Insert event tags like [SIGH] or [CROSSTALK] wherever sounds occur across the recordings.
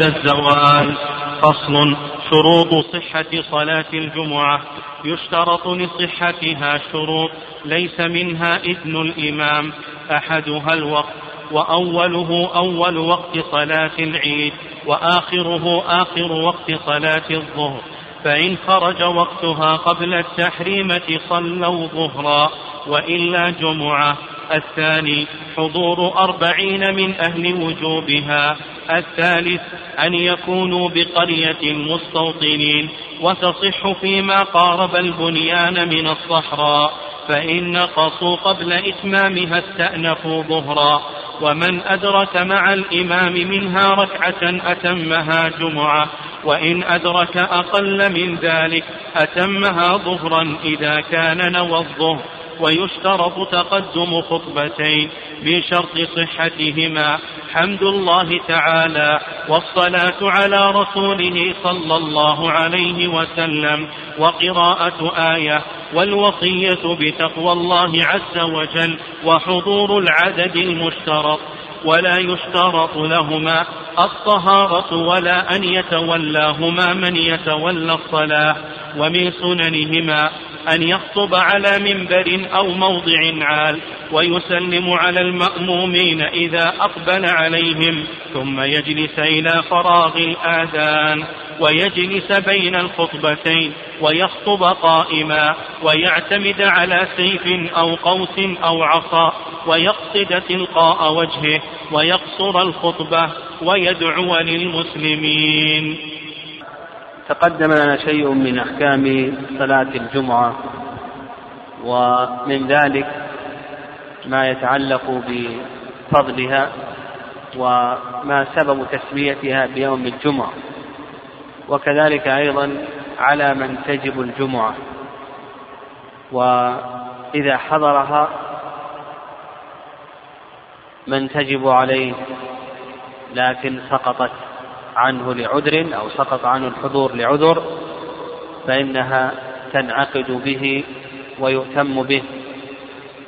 بعد الزوال. فصل شروط صحة صلاة الجمعة. يشترط لصحتها شروط ليس منها إذن الإمام. أحدها الوقت وأوله أول وقت صلاة العيد وآخره آخر وقت صلاة الظهر. فإن خرج وقتها قبل التحريمة صلوا ظهرا وإلا جمعة. الثاني حضور أربعين من أهل وجوبها. الثالث أن يكونوا بقرية مستوطنين. وتصح فيما قارب البنيان من الصحراء. فإن نقصوا قبل إتمامها استأنفوا ظهرا. ومن أدرك مع الإمام منها ركعة أتمها جمعة. وإن أدرك أقل من ذلك أتمها ظهرا إذا كان نوى الظهر. ويشترط تقدم خطبتين بشرط صحتهما. حمد الله تعالى والصلاة على رسوله صلى الله عليه وسلم وقراءة آية والوصية بتقوى الله عز وجل وحضور العدد المشترط. ولا يشترط لهما الطهارة ولا أن يتولاهما من يتولى الصلاة. ومن سننهما أن يخطب على منبر أو موضع عال ويسلم على المأمومين إذا أقبل عليهم ثم يجلس إلى فراغ الآذان ويجلس بين الخطبتين ويخطب قائما ويعتمد على سيف أو قوس أو عصا ويقصد تلقاء وجهه ويقصر الخطبة ويدعو للمسلمين. تقدم لنا شيء من أحكام صلاة الجمعة ومن ذلك ما يتعلق بفضلها وما سبب تسميتها بيوم الجمعة وكذلك أيضا على من تجب الجمعة. وإذا حضرها من تجب عليه لكن سقطت. عنه لعذر أو سقط عنه الحضور لعذر فإنها تنعقد به ويؤتم به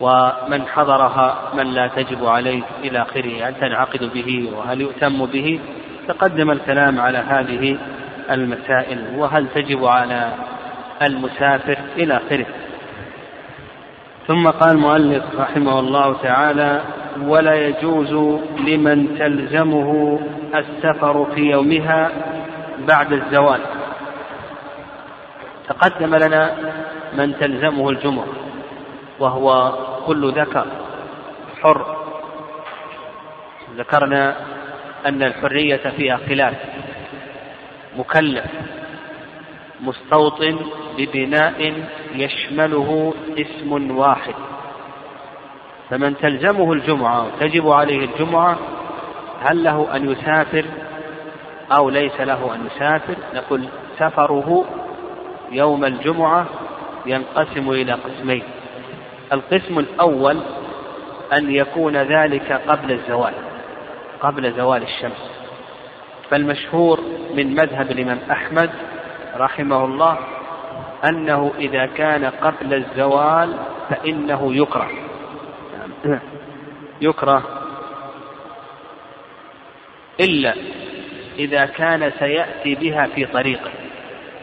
ومن حضرها من لا تجب عليه إلى آخره هل تنعقد به وهل يؤتم به؟ تقدم الكلام على هذه المسائل وهل تجب على المسافر إلى آخره. ثم قال المؤلف رحمه الله تعالى ولا يجوز لمن تلزمه السفر في يومها بعد الزوال. تقدم لنا من تلزمه الجمعة وهو كل ذكر حر. ذكرنا أن الحرية فيها خلاف مكلف مستوطن ببناء يشمله اسم واحد. فمن تلزمه الجمعة وتجب عليه الجمعة هل له أن يسافر أو ليس له أن يسافر؟ نقول سفره يوم الجمعة ينقسم إلى قسمين. القسم الأول أن يكون ذلك قبل الزوال قبل زوال الشمس. فالمشهور من مذهب الإمام أحمد رحمه الله أنه إذا كان قبل الزوال فإنه يكره. يكره إلا إذا كان سيأتي بها في طريقه.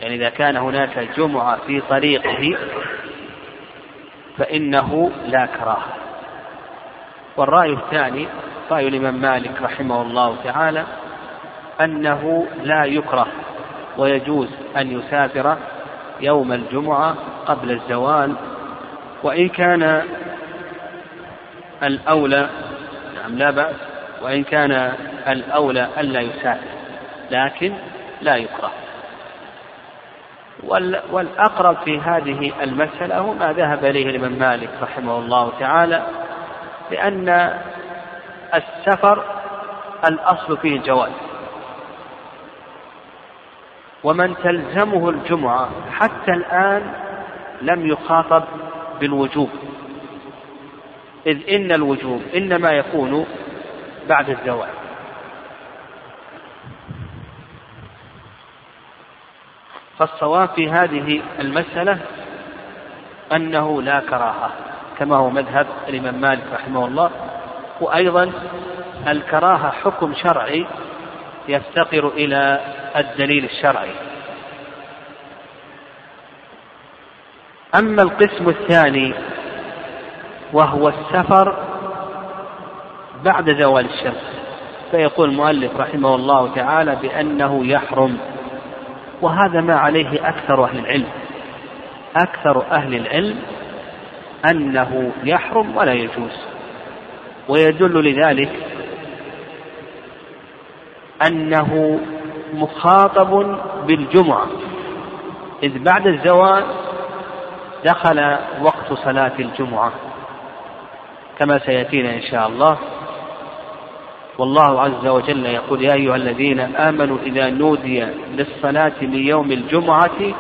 يعني إذا كان هناك جمعة في طريقه فإنه لا كراهة. والرأي الثاني رأي الإمام مالك رحمه الله تعالى أنه لا يكره ويجوز أن يسافر يوم الجمعة قبل الزوال وإن كان الأولى نعم لا بأس وإن كان الأولى ألا يسافر لكن لا يكره. والأقرب في هذه المسألة هو ما ذهب إليه الإمام مالك رحمه الله تعالى لأن السفر الأصل فيه الجواز. ومن تلزمه الجمعة حتى الآن لم يخاطب بالوجوب. إذ إن الوجوب إنما يكون بعد الزواج فالصواب في هذه المسألة أنه لا كراهة كما هو مذهب الإمام مالك رحمه الله. وأيضا الكراهة حكم شرعي يفتقر إلى الدليل الشرعي. أما القسم الثاني وهو السفر بعد زوال الشمس. فيقول المؤلف رحمه الله تعالى بأنه يحرم. وهذا ما عليه أكثر أهل العلم. أكثر أهل العلم أنه يحرم ولا يجوز. ويدل لذلك أنه مخاطب بالجمعة. إذ بعد الزوال دخل وقت صلاة الجمعة. كما سيأتينا إن شاء الله. والله عز وجل يقول يا أيها الذين آمنوا إذا نودي للصلاة من يوم الجمعة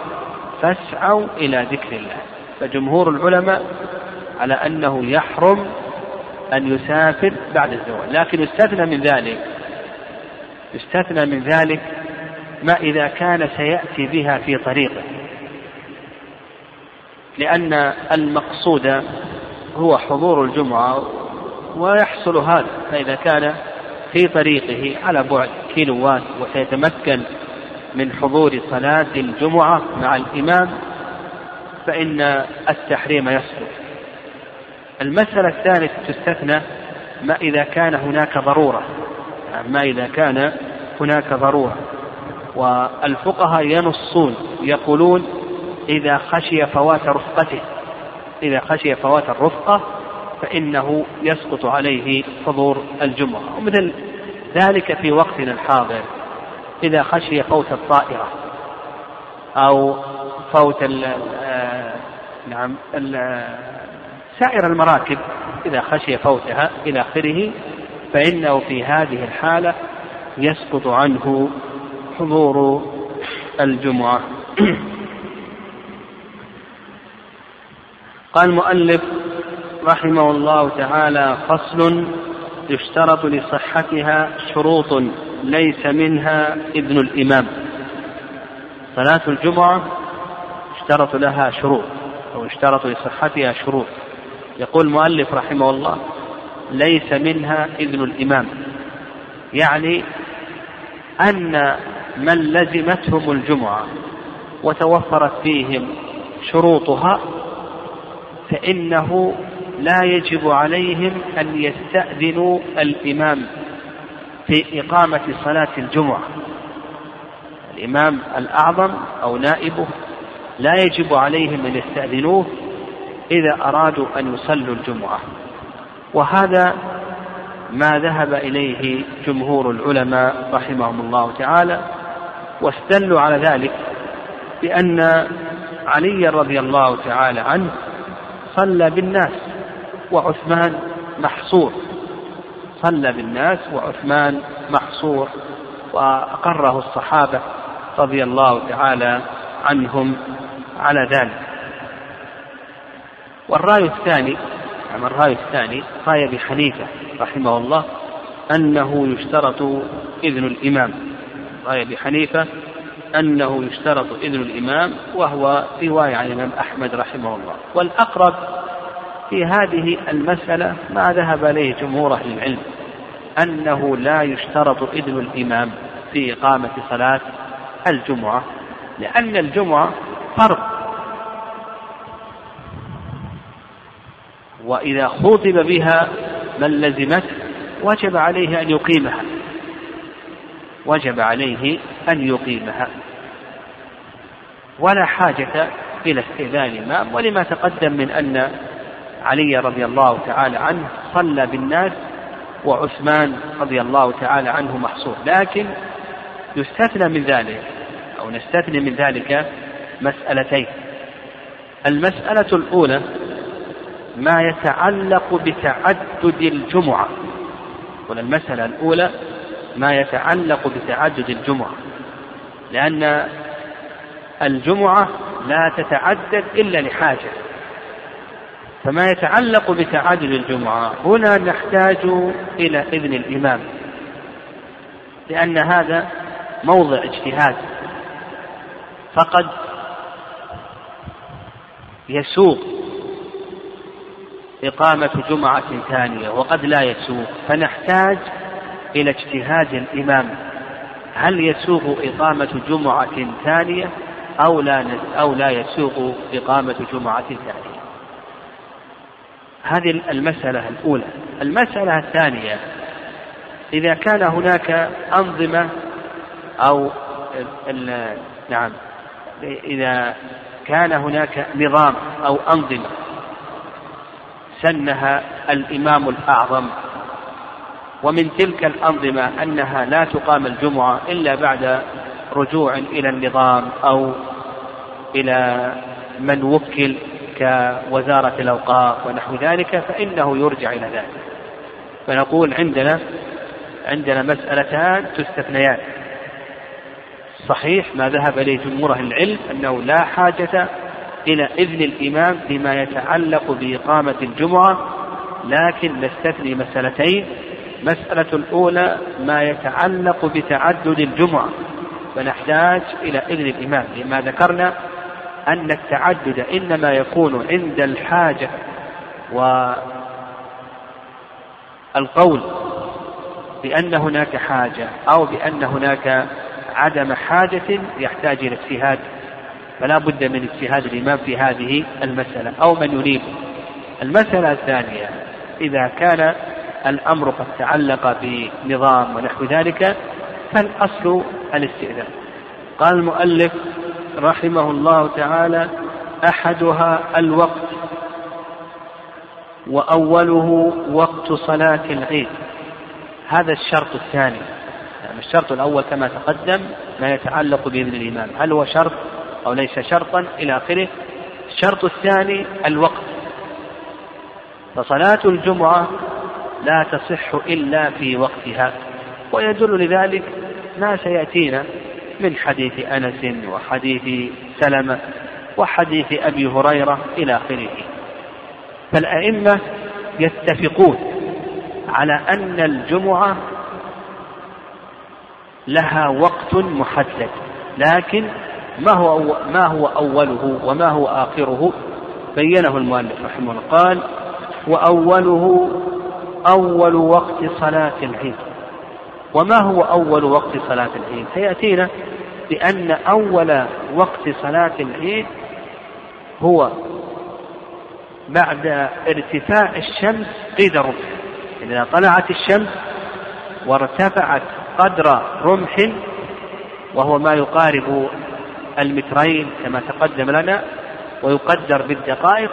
فاسعوا إلى ذكر الله. فجمهور العلماء على أنه يحرم أن يسافر بعد الزواج لكن يستثنى من ذلك يستثنى من ذلك ما إذا كان سيأتي بها في طريقه. لأن المقصود هو حضور الجمعة ويحصل هذا فإذا كان في طريقه على بعد كيلوات وسيتمكن من حضور صلاة الجمعة مع الإمام فإن التحريم يسقط المسألة الثالثة تستثنى ما إذا كان هناك ضرورة. ما إذا كان هناك ضرورة. والفقهاء ينصون يقولون إذا خشي فوات رفقته. إذا خشي فوات الرفقة فإنه يسقط عليه حضور الجمعة. ومثل ذلك في وقتنا الحاضر. إذا خشي فوت الطائرة أو فوت ال آه، نعم ال سائر المراكب إذا خشي فوتها إلى آخره فإنه في هذه الحالة يسقط عنه حضور الجمعة. [CLEARS THROAT] قال المؤلف رحمه الله تعالى فصل يشترط لصحتها شروط ليس منها إذن الإمام. صلاة الجمعة يشترط لها شروط أو يشترط لصحتها شروط. يقول المؤلف رحمه الله ليس منها إذن الإمام. يعني أن من لزمتهم الجمعة وتوفرت فيهم شروطها فإنه لا يجب عليهم أن يستأذنوا الإمام في إقامة صلاة الجمعة. الإمام الأعظم أو نائبه لا يجب عليهم أن يستأذنوه إذا أرادوا أن يصلوا الجمعة. وهذا ما ذهب إليه جمهور العلماء رحمهم الله تعالى واستدلوا على ذلك بأن علي رضي الله تعالى عنه صلى بالناس. وعثمان محصور. صلى بالناس وعثمان محصور وأقره الصحابة رضي الله تعالى عنهم على ذلك. والرأي الثاني يعني الرأي الثاني رأي أبي حنيفة رحمه الله أنه يشترط إذن الإمام. رأي أبي حنيفة أنه يشترط إذن الإمام وهو رواية عن الإمام أحمد رحمه الله. والأقرب في هذه المسألة ما ذهب إليه جمهور أهل العلم أنه لا يشترط إذن الإمام في إقامة صلاة الجمعة لأن الجمعة فرض. وإذا خوطب بها من لزمته وجب عليه أن يقيمها. وجب عليه أن يقيمها. ولا حاجة إلى استئذان الإمام ولما تقدم من أن علي رضي الله تعالى عنه صلى بالناس وعثمان رضي الله تعالى عنه محصور. لكن يستثنى من ذلك أو نستثني من ذلك مسألتين. المسألة الأولى ما يتعلق بتعدد الجمعة. المسألة الأولى ما يتعلق بتعدد الجمعة. لأن الجمعة لا تتعدد إلا لحاجة. فما يتعلق بتعدد الجمعة هنا نحتاج إلى إذن الإمام. لأن هذا موضع اجتهاد. فقد يسوق إقامة جمعة ثانية وقد لا يسوق. فنحتاج إلى اجتهاد الإمام. هل يسوغ إقامة جمعة ثانية أو لا أو لا يسوغ إقامة جمعة ثانية؟ هذه المسألة الأولى. المسألة الثانية إذا كان هناك أنظمة أو نعم إذا كان هناك نظام أو أنظمة سنها الإمام الأعظم ومن تلك الأنظمة أنها لا تقام الجمعة إلا بعد رجوع إلى النظام أو إلى من وكل كوزارة الأوقاف ونحو ذلك فإنه يرجع إلى ذلك. فنقول عندنا عندنا مسألتان تستثنيان. صحيح ما ذهب إليه جمهور العلم أنه لا حاجة إلى إذن الإمام فيما يتعلق بإقامة الجمعة لكن نستثني مسألتين. مسألة الأولى ما يتعلق بتعدد الجمعة فنحتاج إلى إذن الإمام. لما ذكرنا؟ أن التعدد إنما يكون عند الحاجة والقول بأن هناك حاجة أو بأن هناك عدم حاجة يحتاج إلى اجتهاد. فلا بد من اجتهاد الإمام في هذه المسألة أو من ينيب. المسألة الثانية إذا كان الأمر قد تعلق بنظام ونحو ذلك فالأصل الاستئذان. قال المؤلف رحمه الله تعالى أحدها الوقت وأوله وقت صلاة العيد. هذا الشرط الثاني. يعني الشرط الأول كما تقدم ما يتعلق بإذن الإمام. هل هو شرط أو ليس شرطا؟ إلى آخره. الشرط الثاني الوقت. فصلاة الجمعة لا تصح إلا في وقتها. ويدل لذلك ما سيأتينا من حديث أنس وحديث سلمة وحديث أبي هريرة إلى آخره. فالأئمة يتفقون على أن الجمعة لها وقت محدد لكن ما هو ما هو أوله وما هو آخره؟ بينه المؤلف رحمه الله قال وأوله أول وقت صلاة العيد. وما هو أول وقت صلاة العيد؟ سيأتينا بأن أول وقت صلاة العيد هو بعد ارتفاع الشمس قيد رمح إذا طلعت الشمس وارتفعت قدر رمح وهو ما يقارب المترين كما تقدم لنا ويقدر بالدقائق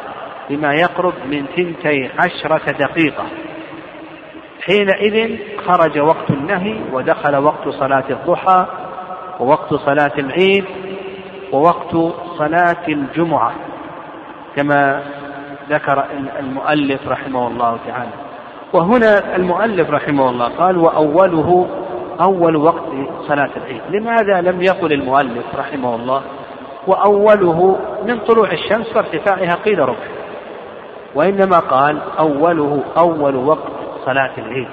بما يقرب من ثنتي عشرة دقيقة. حينئذ خرج وقت النهي ودخل وقت صلاة الضحى ووقت صلاة العيد ووقت صلاة الجمعة كما ذكر المؤلف رحمه الله تعالى. وهنا المؤلف رحمه الله قال وأوله أول وقت صلاة العيد. لماذا لم يقل المؤلف رحمه الله وأوله من طلوع الشمس وارتفاعها قيل ربع. وإنما قال أوله أول وقت صلاة العيد.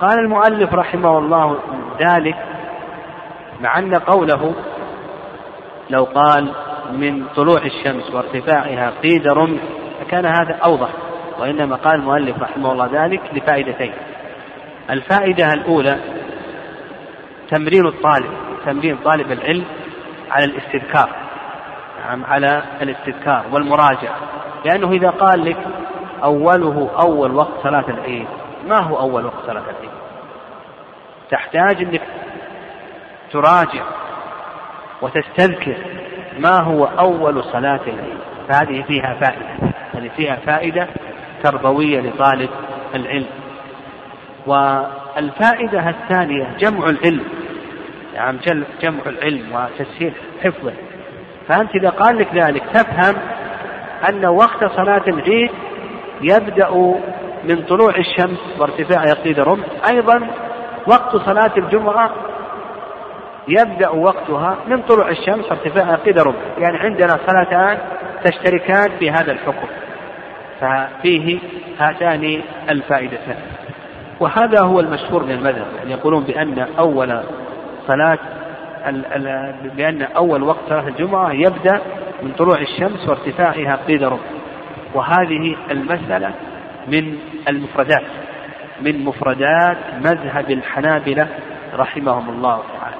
قال المؤلف رحمه الله ذلك مع أن قوله لو قال من طلوع الشمس وارتفاعها قيد رمح فكان هذا أوضح وإنما قال المؤلف رحمه الله ذلك لفائدتين. الفائدة الأولى تمرين الطالب تمرين طالب العلم على الاستذكار نعم على الاستذكار والمراجعة. لأنه إذا قال لك أوله أول وقت صلاة العيد. ما هو أول وقت صلاة العيد؟ تحتاج أنك تراجع وتستذكر ما هو أول صلاة العيد. فهذه فيها فائدة. هذه فيها فائدة تربوية لطالب العلم. والفائدة الثانية جمع العلم. يعني جمع العلم وتسهيل حفظه. فأنت إذا قال لك ذلك تفهم أن وقت صلاة العيد يبدأ من طلوع الشمس وارتفاع يقيد رمح أيضا وقت صلاة الجمعة يبدأ وقتها من طلوع الشمس وارتفاع يقيد رمح يعني عندنا صلاتان تشتركان في هذا الحكم. ففيه هاتان الفائدتان. وهذا هو المشهور من المذهب يعني يقولون بأن أول صلاة بأن أول وقت صلاة الجمعة يبدأ من طلوع الشمس وارتفاعها قيد رمح وهذه المسألة من المفردات من مفردات مذهب الحنابلة رحمهم الله تعالى.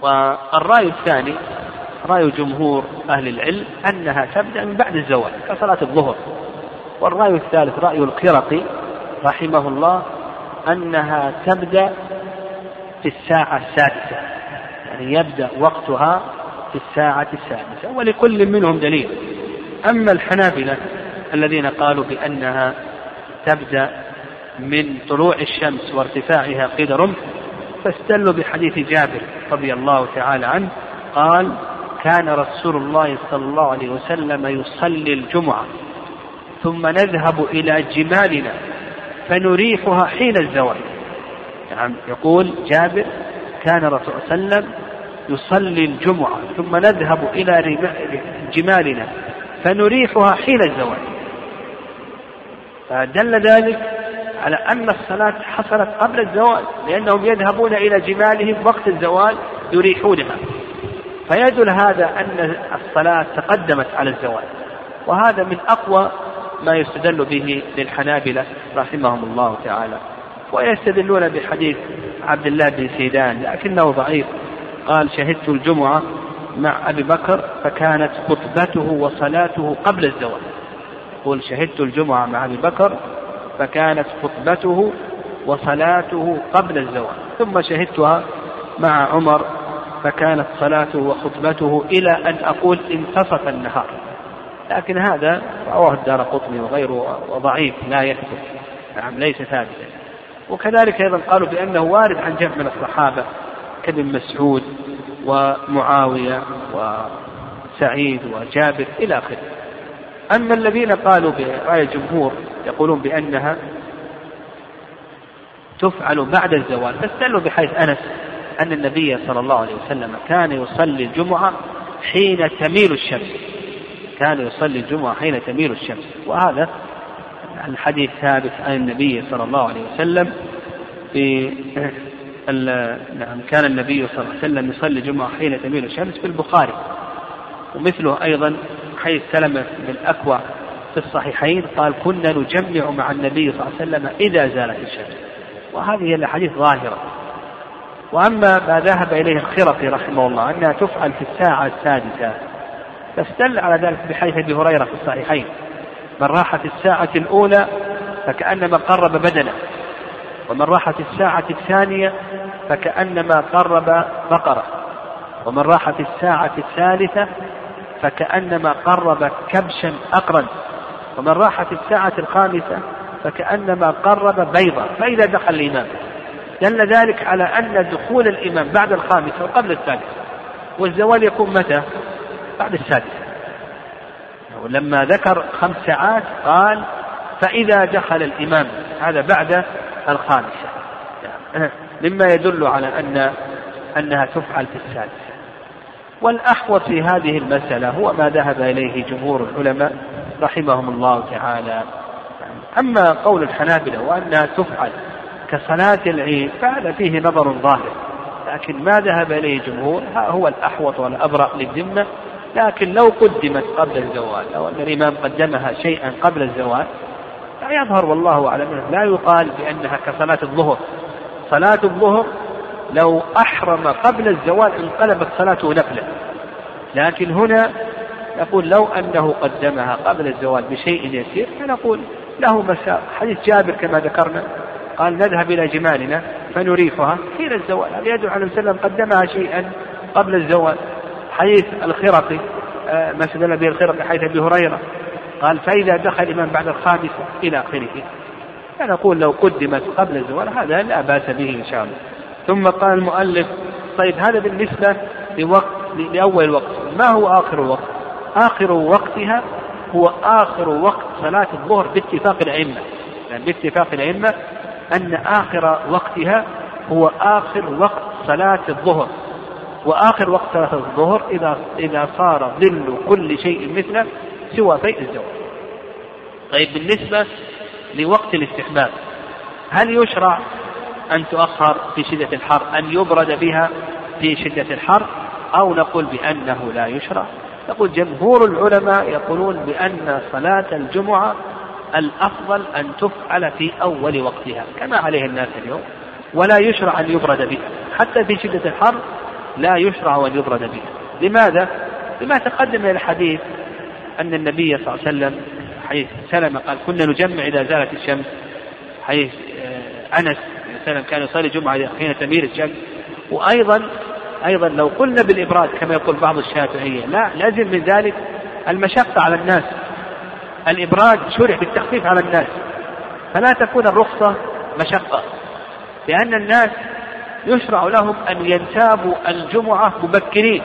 والرأي الثاني رأي جمهور أهل العلم أنها تبدأ من بعد الزوال كصلاة الظهر. والرأي الثالث رأي القرقي رحمه الله أنها تبدأ في الساعة السادسة يعني يبدأ وقتها في الساعة السادسة. ولكل منهم دليل. أما الحنابلة الذين قالوا بأنها تبدأ من طلوع الشمس وارتفاعها قيد رمح فاستلوا بحديث جابر رضي الله تعالى عنه قال كان رسول الله صلى الله عليه وسلم يصلي الجمعة ثم نذهب إلى جمالنا فنريحها حين الزوال. نعم يقول جابر كان الرسول صلى الله عليه وسلم يصلي الجمعة ثم نذهب إلى جمالنا فنريحها حين الزوال فدل ذلك على أن الصلاة حصلت قبل الزوال لأنهم يذهبون إلى جمالهم وقت الزوال يريحونها. فيدل هذا أن الصلاة تقدمت على الزوال وهذا من أقوى ما يستدل به للحنابلة رحمهم الله تعالى. ويستدلون بحديث عبد الله بن سيدان لكنه ضعيف. قال شهدت الجمعة مع أبي بكر فكانت خطبته وصلاته قبل الزواج. يقول شهدت الجمعة مع أبي بكر فكانت خطبته وصلاته قبل الزواج. ثم شهدتها مع عمر فكانت صلاته وخطبته إلى أن أقول انتصف النهار. لكن هذا رواه الدار قطني وغيره وضعيف لا يثبت. نعم ليس ثابتا. وكذلك أيضا قالوا بأنه وارد عن جمع من الصحابة كابن مسعود ومعاوية وسعيد وجابر إلى آخره. أما الذين قالوا برأي الجمهور يقولون بأنها تفعل بعد الزوال فاستدلوا بحيث أنس أن النبي صلى الله عليه وسلم كان يصلي الجمعة حين تميل الشمس. كان يصلي الجمعة حين تميل الشمس. وهذا الحديث ثابت عن النبي صلى الله عليه وسلم في نعم كان النبي صلى الله عليه وسلم يصلي الجمعة حين تميل الشمس في البخاري. ومثله أيضا حيث سلمة بن أكوع في الصحيحين قال كنا نجمع مع النبي صلى الله عليه وسلم إذا زالت الشمس. وهذه الأحاديث ظاهرة. وأما ما ذهب إليه الخرقي رحمه الله أنها تفعل في الساعة السادسة فاستدل على ذلك بحديث أبي هريرة في الصحيحين. من راح في الساعة الأولى فكأنما قرب بدنه ومن راح في الساعة الثانية فكأنما قرب بقرة ومن راح في الساعة الثالثة فكأنما قرب كبشا أقرا ومن راح في الساعة الخامسة فكأنما قرب بيضا فإذا دخل الإمام. دل ذلك على أن دخول الإمام بعد الخامسة وقبل السادسة والزوال يكون متى؟ بعد السادسة. ولما ذكر خمس ساعات قال فإذا دخل الإمام هذا بعد الخامسة. مما يدل على أن أنها تفعل في السادسة والأحوط في هذه المسألة هو ما ذهب إليه جمهور العلماء رحمهم الله تعالى. أما قول الحنابلة وأنها تفعل كصلاة العيد فهذا فيه نظر ظاهر. لكن ما ذهب إليه جمهور هو الأحوط والأبرأ للذمة. لكن لو قدمت قبل الزوال أو أن الإمام قدمها شيئا قبل الزوال لا يظهر والله أعلم لا يقال بأنها كصلاة الظهر. صلاة الظهر لو أحرم قبل الزوال انقلبت صلاته نفلة لكن هنا نقول لو أنه قدمها قبل الزوال بشيء يسير فنقول له مساء. حديث جابر كما ذكرنا قال نذهب إلى جمالنا فنريحها حين الزوال. هذا يدل على وسلم قدمها شيئا قبل الزوال. حديث الخرقي ما استدل به الخرقي حديث أبي هريرة قال فإذا دخل الإمام بعد الخامسة إلى آخره فنقول لو قدمت قبل الزوال هذا لا بأس به إن شاء الله ثم قال المؤلف طيب هذا بالنسبة لوقت لأول الوقت ما هو آخر الوقت؟ آخر وقتها هو آخر وقت صلاة الظهر باتفاق الأئمة يعني باتفاق الأئمة أن آخر وقتها هو آخر وقت صلاة الظهر وآخر وقت صلاة الظهر إذا إذا صار ظل كل شيء مثله سوى فيء الزوال. طيب بالنسبة لوقت الاستحباب. هل يشرع أن تؤخر في شدة الحر أن يبرد بها في شدة الحر أو نقول بأنه لا يشرع؟ نقول جمهور العلماء يقولون بأن صلاة الجمعة الأفضل أن تفعل في أول وقتها كما عليه الناس اليوم ولا يشرع أن يبرد بها. حتى في شدة الحر لا يشرع أن يبرد بها. لماذا؟ لما تقدم من الحديث أن النبي صلى الله عليه وسلم حيث سلم قال كنا نجمع إذا زالت الشمس. حيث آه، أنس وسلم كان يصلي جمعة حين تميل الشمس. وأيضا أيضا لو قلنا بالإبراد كما يقول بعض الشافعية لا لازم من ذلك المشقة على الناس. الإبراد شرع بالتخفيف على الناس. فلا تكون الرخصة مشقة. لأن الناس يشرع لهم أن ينتابوا الجمعة مبكرين.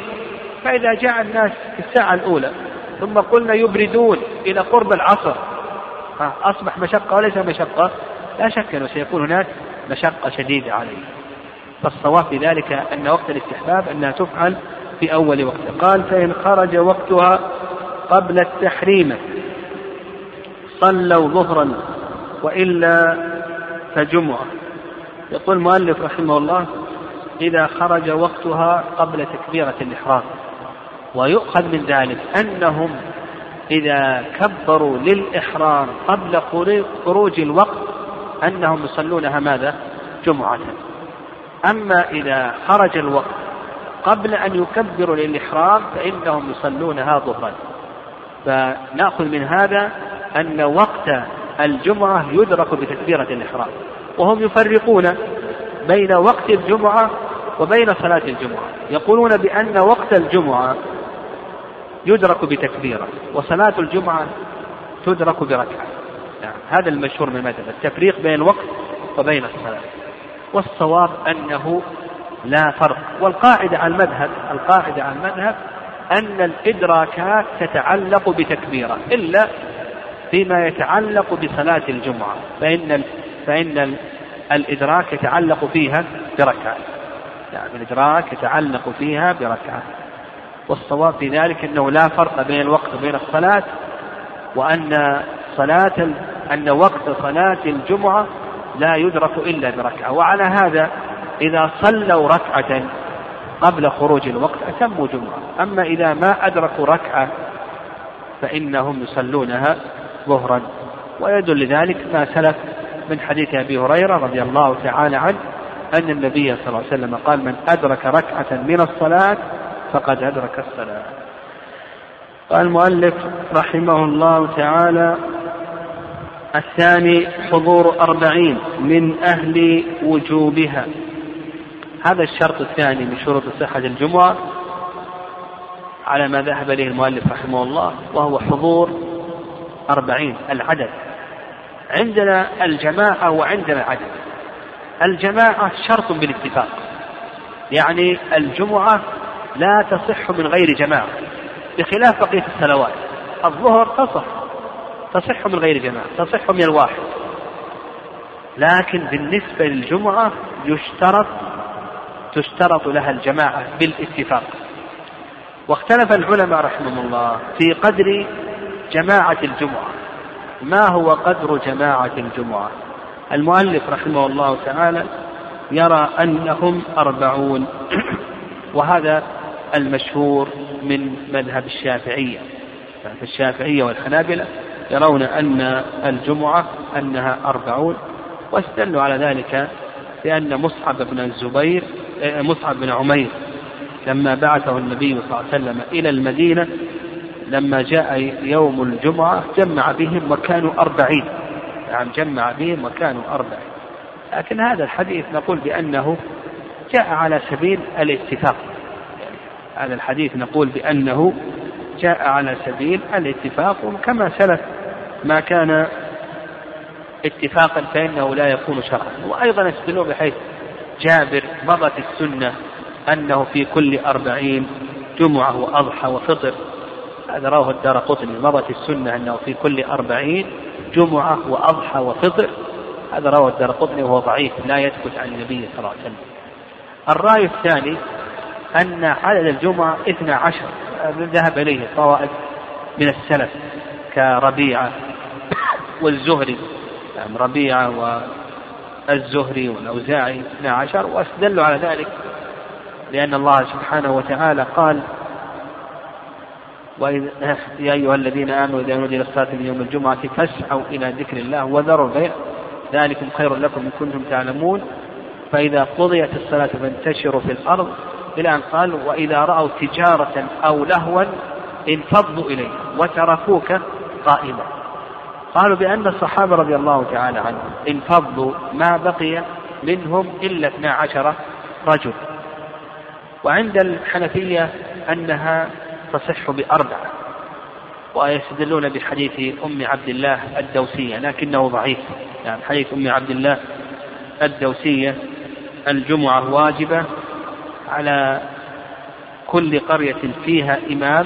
فإذا جاء الناس في الساعة الأولى ثم قلنا يبردون إلى قرب العصر. أصبح مشقة وليس مشقة. لا شك أنه سيكون هناك مشقة شديدة عليه. فالصواب في ذلك أن وقت الاستحباب أنها تفعل في أول وقت. قال فإن خرج وقتها قبل التحريم صلوا ظهرا وإلا فجمعة. يقول المؤلف رحمه الله إذا خرج وقتها قبل تكبيرة الإحرام. ويؤخذ من ذلك أنهم إذا كبروا للإحرام قبل خروج الوقت أنهم يصلونها ماذا؟ جمعة. أما إذا خرج الوقت قبل أن يكبروا للإحرام فإنهم يصلونها ظهرا. فنأخذ من هذا أن وقت الجمعة يدرك بتكبيرة الإحرام. وهم يفرقون بين وقت الجمعة وبين صلاة الجمعة. يقولون بأن وقت الجمعة يدرك بتكبيرة وصلاة الجمعة تدرك بركعة. يعني هذا المشهور من المذهب التفريق بين الوقت وبين الصلاة. والصواب أنه لا فرق. والقاعدة على المذهب القاعدة على المذهب أن الإدراكات تتعلق بتكبيرة إلا فيما يتعلق بصلاة الجمعة فإن فإن الإدراك يتعلق فيها بركعة. يعني الإدراك يتعلق فيها بركعة. والصواب في ذلك أنه لا فرق بين الوقت وبين الصلاة وأن صلاة أن وقت صلاة الجمعة لا يدرك إلا بركعة. وعلى هذا إذا صلوا ركعة قبل خروج الوقت أتموا جمعة. أما إذا ما أدركوا ركعة فإنهم يصلونها ظهرا. ويدل لذلك ما سلف من حديث أبي هريرة رضي الله تعالى عنه أن النبي صلى الله عليه وسلم قال من أدرك ركعة من الصلاة فقد أدرك الصلاة قال المؤلف رحمه الله تعالى الثاني حضور أربعين من أهل وجوبها. هذا الشرط الثاني من شروط صحة الجمعة على ما ذهب إليه المؤلف رحمه الله وهو حضور أربعين العدد. عندنا الجماعة وعندنا العدد. الجماعة شرط بالاتفاق. يعني الجمعة لا تصح من غير جماعة بخلاف بقية الصلوات الظهر تصح تصح من غير جماعة تصح من الواحد. لكن بالنسبة للجمعة يشترط تشترط لها الجماعة بالاتفاق. واختلف العلماء رحمهم الله في قدر جماعة الجمعة. ما هو قدر جماعة الجمعة؟ المؤلف رحمه الله تعالى يرى أنهم أربعون. [CLEARS THROAT] وهذا المشهور من مذهب الشافعية. الشافعية والحنابلة يرون أن الجمعة أنها أربعون واستدلوا على ذلك بأن مصعب بن الزبير مصعب بن عمير لما بعثه النبي صلى الله عليه وسلم إلى المدينة لما جاء يوم الجمعة جمع بهم وكانوا أربعين. نعم جمع بهم وكانوا أربعين. لكن هذا الحديث نقول بأنه جاء على سبيل الاتفاق. هذا الحديث نقول بأنه جاء على سبيل الاتفاق وكما سلف ما كان اتفاقا فإنه لا يكون شرعا. وأيضا يستدلون بحيث جابر مضت السنة أنه في كل أربعين جمعة وأضحى وفطر. هذا رواه الدار قطني. مضت السنة أنه في كل أربعين جمعة وأضحى وفطر. هذا رواه الدار قطني وهو ضعيف لا يثبت عن النبي صلى الله عليه وسلم. الرأي الثاني أن عدد الجمعة اثنا عشر. ذهب إليه طوائف من السلف كربيعة والزهري. يعني ربيعة والزهري والأوزاعي اثنا عشر واستدلوا على ذلك لأن الله سبحانه وتعالى قال وإذ يا أيها الذين آمنوا إذا نودي للصلاة من يوم الجمعة فاسعوا إلى ذكر الله وذروا البيع. ذلكم خير لكم إن كنتم تعلمون. فإذا قضيت الصلاة فانتشروا في الأرض إلى أن قال وإذا رأوا تجارة أو لهوا انفضوا إليه وتركوك قائما. قالوا بأن الصحابة رضي الله تعالى عنهم انفضوا ما بقي منهم إلا اثنا عشر رجل. وعند الحنفية أنها تصح بأربعة ويستدلون بحديث أم عبد الله الدوسية لكنه ضعيف. يعني حديث أم عبد الله الدوسية الجمعة واجبة على كل قرية فيها إمام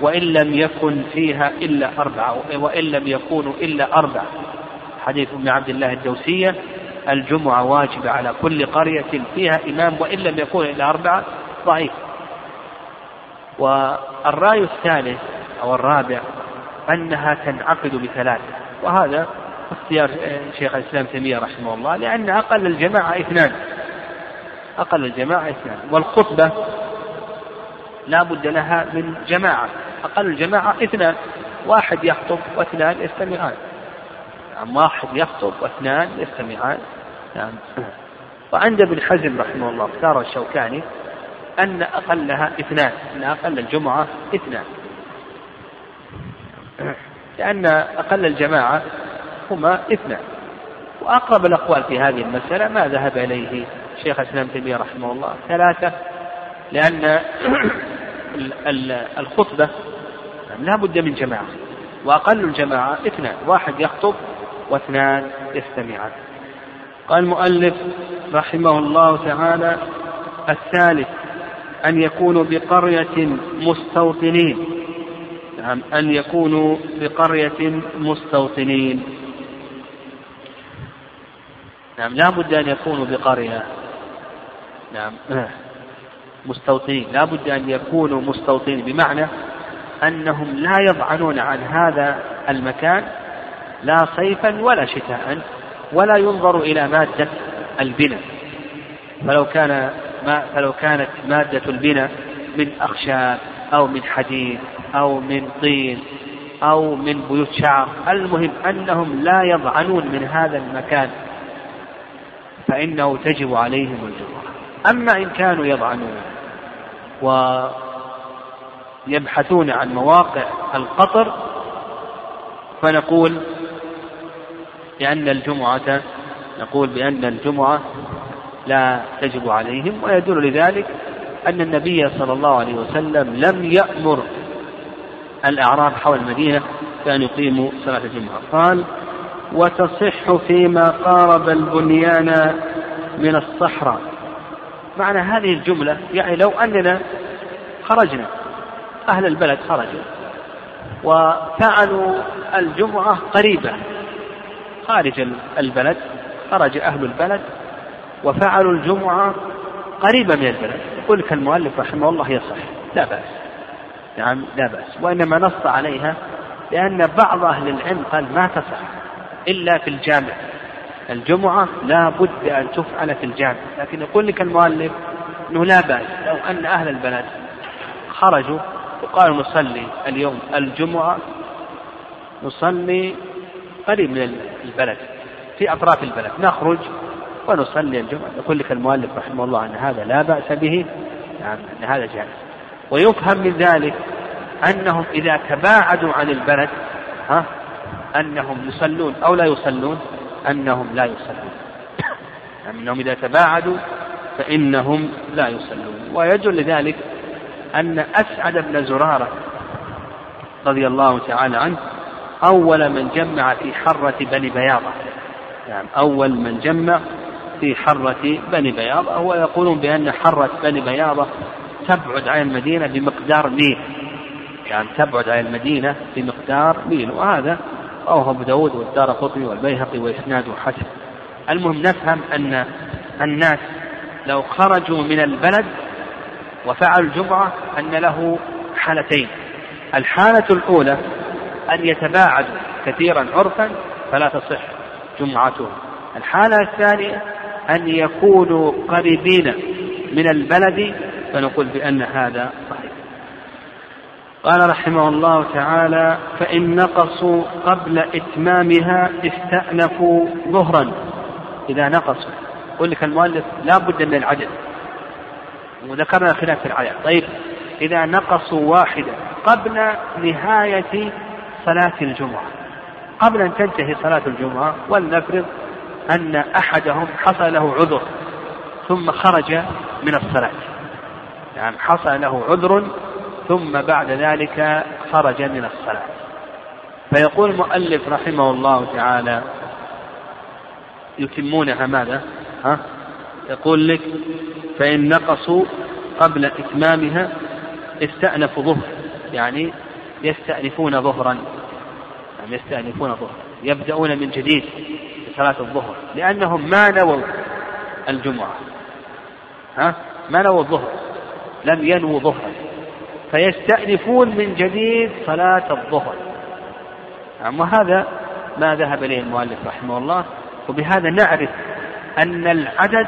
وإن لم يكن فيها إلا أربعة وإن لم يكونوا إلا أربعة. حديث أم عبد الله الدوسية الجمعة واجبة على كل قرية فيها إمام وإن لم يكون إلا أربعة ضعيف. والرأي الثالث أو الرابع أنها تنعقد بثلاثة وهذا اختيار شيخ الإسلام تيمية رحمه الله لأن أقل الجماعة اثنان. أقل الجماعة إثنان. والخطبة لا بد لها من جماعة. أقل الجماعة إثنان. واحد يخطب واثنان يستمعان. نعم واحد يخطب واثنان يستمعان. نعم. وعند ابن حزم رحمه الله اختار الشوكاني أن أقلها إثنان. أن أقل الجمعة إثنان. لأن أقل الجماعة هما إثنان. وأقرب الأقوال في هذه المسألة ما ذهب إليه شيخ الإسلام تيمية رحمه الله. ثلاثة لأن الخطبة لا بد من جماعة وأقل الجماعة اثنان واحد يخطب واثنان يستمعان قال المؤلف رحمه الله تعالى الثالث أن يكونوا بقرية مستوطنين. نعم أن يكونوا بقرية مستوطنين. نعم لا بد أن يكونوا بقرية نعم. مستوطنين. لا بد أن يكونوا مستوطنين بمعنى أنهم لا يضعنون عن هذا المكان لا صيفا ولا شتاء ولا ينظر إلى مادة البناء. فلو كان ما فلو كانت مادة البناء من أخشاب أو من حديد أو من طين أو من بيوت شعر المهم أنهم لا يضعنون من هذا المكان فإنه تجب عليهم الجمعة أما إن كانوا يضعنون ويبحثون عن مواقع القطر فنقول بأن الجمعة نقول بأن الجمعة لا تجب عليهم ويدل لذلك أن النبي صلى الله عليه وسلم لم يأمر الأعراب حول المدينة بأن يقيموا صلاة الجمعة. قال وتصح فيما قارب البنيان من الصحراء. معنى هذه الجملة يعني لو أننا خرجنا أهل البلد خرجوا وفعلوا الجمعة قريبة. خارج البلد خرج أهل البلد وفعلوا الجمعة قريبة من البلد. يقول لك المؤلف رحمه الله يصح لا بأس. نعم لا بأس. وإنما نص عليها لأن بعض أهل العلم قال ما تصح إلا في الجامع. الجمعة لا بد أن تفعل في الجامع. لكن يقول لك المؤلف أنه لا بأس لو أن أهل البلد خرجوا وقالوا نصلي اليوم الجمعة نصلي قريب من البلد في أطراف البلد نخرج ونصلي الجمعة. يقول لك المؤلف رحمه الله أن هذا لا بأس به. يعني أن هذا جائز. ويفهم من ذلك أنهم إذا تباعدوا عن البلد ها أنهم يصلون أو لا يصلون أنهم لا يصلون. أنهم إذا تباعدوا فإنهم لا يصلون. ويدل ذلك أن أسعد بن زرارة رضي الله تعالى عنه أول من جمع في حرة بني بياضة. يعني أول من جمع في حرة بني بياضة. هو يقولون بأن حرة بني بياضة تبعد عن المدينة بمقدار ميل. يعني تبعد عن المدينة بمقدار ميل. وهذا رواه أبو داود والدار قطني والبيهقي وإسناده حسن المهم نفهم أن الناس لو خرجوا من البلد وفعلوا الجمعة أن له حالتين. الحالة الأولى أن يتباعدوا كثيرا عرفا فلا تصح جمعتهم. الحالة الثانية أن يكونوا قريبين من البلد فنقول بأن هذا صحيح. قال رحمه الله تعالى فإن نقصوا قبل إتمامها استأنفوا ظهرا. إذا نقصوا يقول لك المؤلف لا بد من العدد وذكرنا خلاف العدد طيب إذا نقصوا واحدة قبل نهاية صلاة الجمعة قبل أن تنتهي صلاة الجمعة ولنفرض أن أحدهم حصل له عذر ثم خرج من الصلاة. يعني حصل له عذر ثم بعد ذلك خرج من الصلاة فيقول المؤلف رحمه الله تعالى يتمونها ماذا؟ ها؟ يقول لك فإن نقصوا قبل إتمامها استأنفوا ظهر يعني يستأنفون ظهرا يعني يستأنفون ظهرا يبدأون من جديد في صلاة الظهر لأنهم ما نووا الجمعة ها ما نووا الظهر لم ينووا ظهرا فيستأنفون من جديد صلاة الظهر. نعم وهذا ما ذهب إليه المؤلف رحمه الله. وبهذا نعرف أن العدد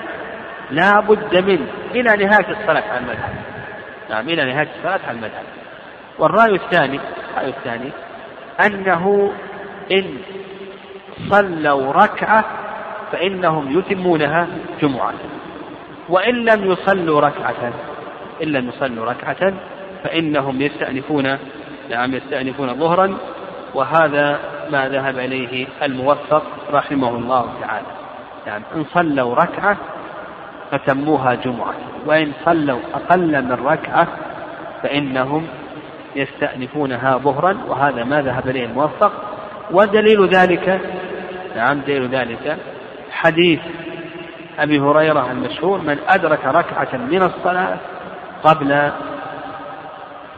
لا بد منه إلى نهاية الصلاة على المذهب. نعم إلى نهاية الصلاة على المذهب. والرأي الثاني الرأي الثاني أنه إن صلوا ركعة فإنهم يتمونها جمعة. وإن لم يصلوا ركعة إن لم يصلوا ركعة فإنهم يستأنفون نعم يستأنفون ظهرا وهذا ما ذهب إليه الموفق رحمه الله تعالى. يعني إن صلوا ركعة فتموها جمعة وإن صلوا أقل من ركعة فإنهم يستأنفونها ظهرا وهذا ما ذهب إليه الموفق. ودليل ذلك نعم دليل ذلك حديث أبي هريرة المشهور من أدرك ركعة من الصلاة قبل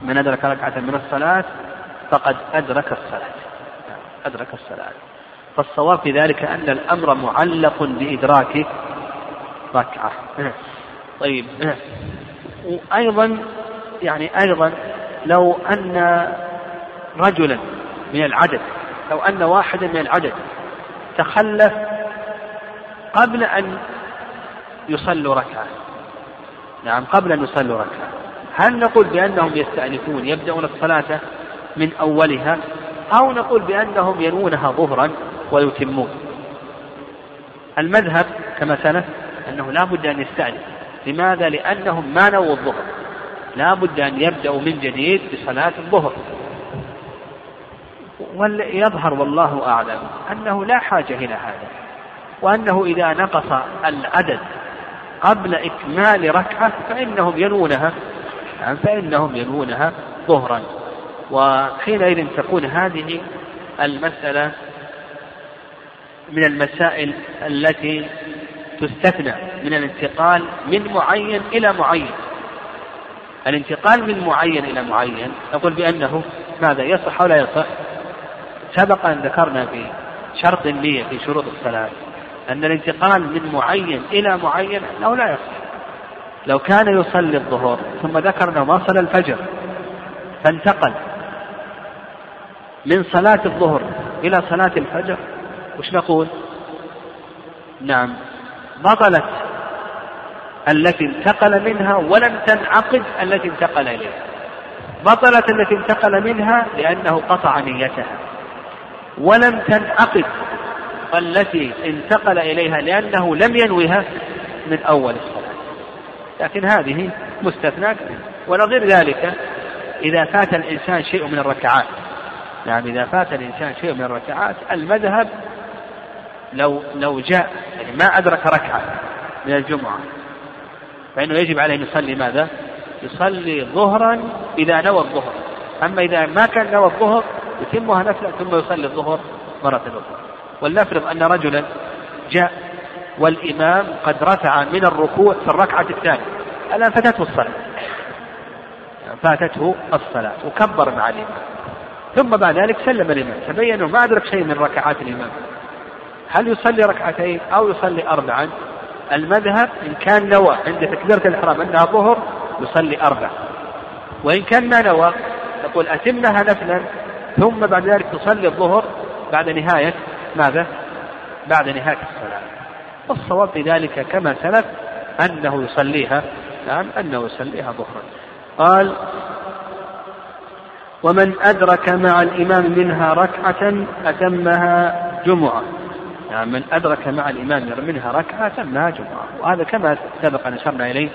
من أدرك ركعة من الصلاة فقد أدرك الصلاة. أدرك الصلاة. فالصواب في ذلك أن الأمر معلق بإدراك ركعة. طيب. وأيضا يعني أيضا لو أن رجلا من العدد لو أن واحدا من العدد تخلف قبل أن يصلوا ركعة. نعم قبل أن يصلوا ركعة. هل نقول بأنهم يستأنفون يبدأون الصلاة من أولها أو نقول بأنهم ينونها ظهرا ويتمون؟ المذهب كما سلف أنه لا بد أن يستأنف. لماذا؟ لأنهم ما نووا الظهر. لا بد أن يبدأوا من جديد بصلاة الظهر. ويظهر والله أعلم أنه لا حاجة إلى هذا وأنه إذا نقص العدد قبل إكمال ركعة فإنهم ينونها فإنهم ينونها ظهرا. وحينئذ تكون هذه المسألة من المسائل التي تستثنى من الانتقال من معين إلى معين. الانتقال من معين إلى معين نقول بأنه ماذا؟ يصح أو لا يصح؟ سبق أن ذكرنا في شرط النية في شروط الصلاة أن الانتقال من معين إلى معين أنه لا يصح. لو كان يصلي الظهر ثم ذكر أنه ما صلى الفجر فانتقل من صلاة الظهر إلى صلاة الفجر وش نقول؟ نعم. بطلت التي انتقل منها ولم تنعقد التي انتقل إليها. بطلت التي انتقل منها لأنه قطع نيتها. ولم تنعقد التي انتقل إليها لأنه لم ينوها من أول الصلاة. لكن هذه مستثناة ونظير ذلك إذا فات الإنسان شيء من الركعات. نعم إذا فات الإنسان شيء من الركعات المذهب لو لو جاء يعني ما أدرك ركعة من الجمعة فإنه يجب عليه أن يصلي ماذا؟ يصلي ظهرا إذا نوى الظهر. أما إذا ما كان نوى الظهر يتمها نفلا ثم يصلي الظهر مرة أخرى. ولنفرض أن رجلا جاء والإمام قد رفع من الركوع في الركعة الثانية. الآن فاتته الصلاة. فاتته الصلاة. وكبر مع الإمام. ثم بعد ذلك سلم الإمام. تبين أنه ما أدرك شيء من ركعات الإمام. هل يصلي ركعتين أو يصلي أربعا؟ المذهب إن كان نوى عند تكبيرة الإحرام أنها ظهر يصلي أربع وإن كان ما نوى تقول أتمها نفلا ثم بعد ذلك تصلي الظهر بعد نهاية ماذا؟ بعد نهاية الصلاة. والصواب في ذلك كما سلف أنه يصليها نعم أنه يصليها ظهرا. قال ومن أدرك مع الإمام منها ركعة أتمها جمعة. يعني من أدرك مع الإمام منها ركعة تمها جمعة. وهذا كما سبق أن أشرنا إليه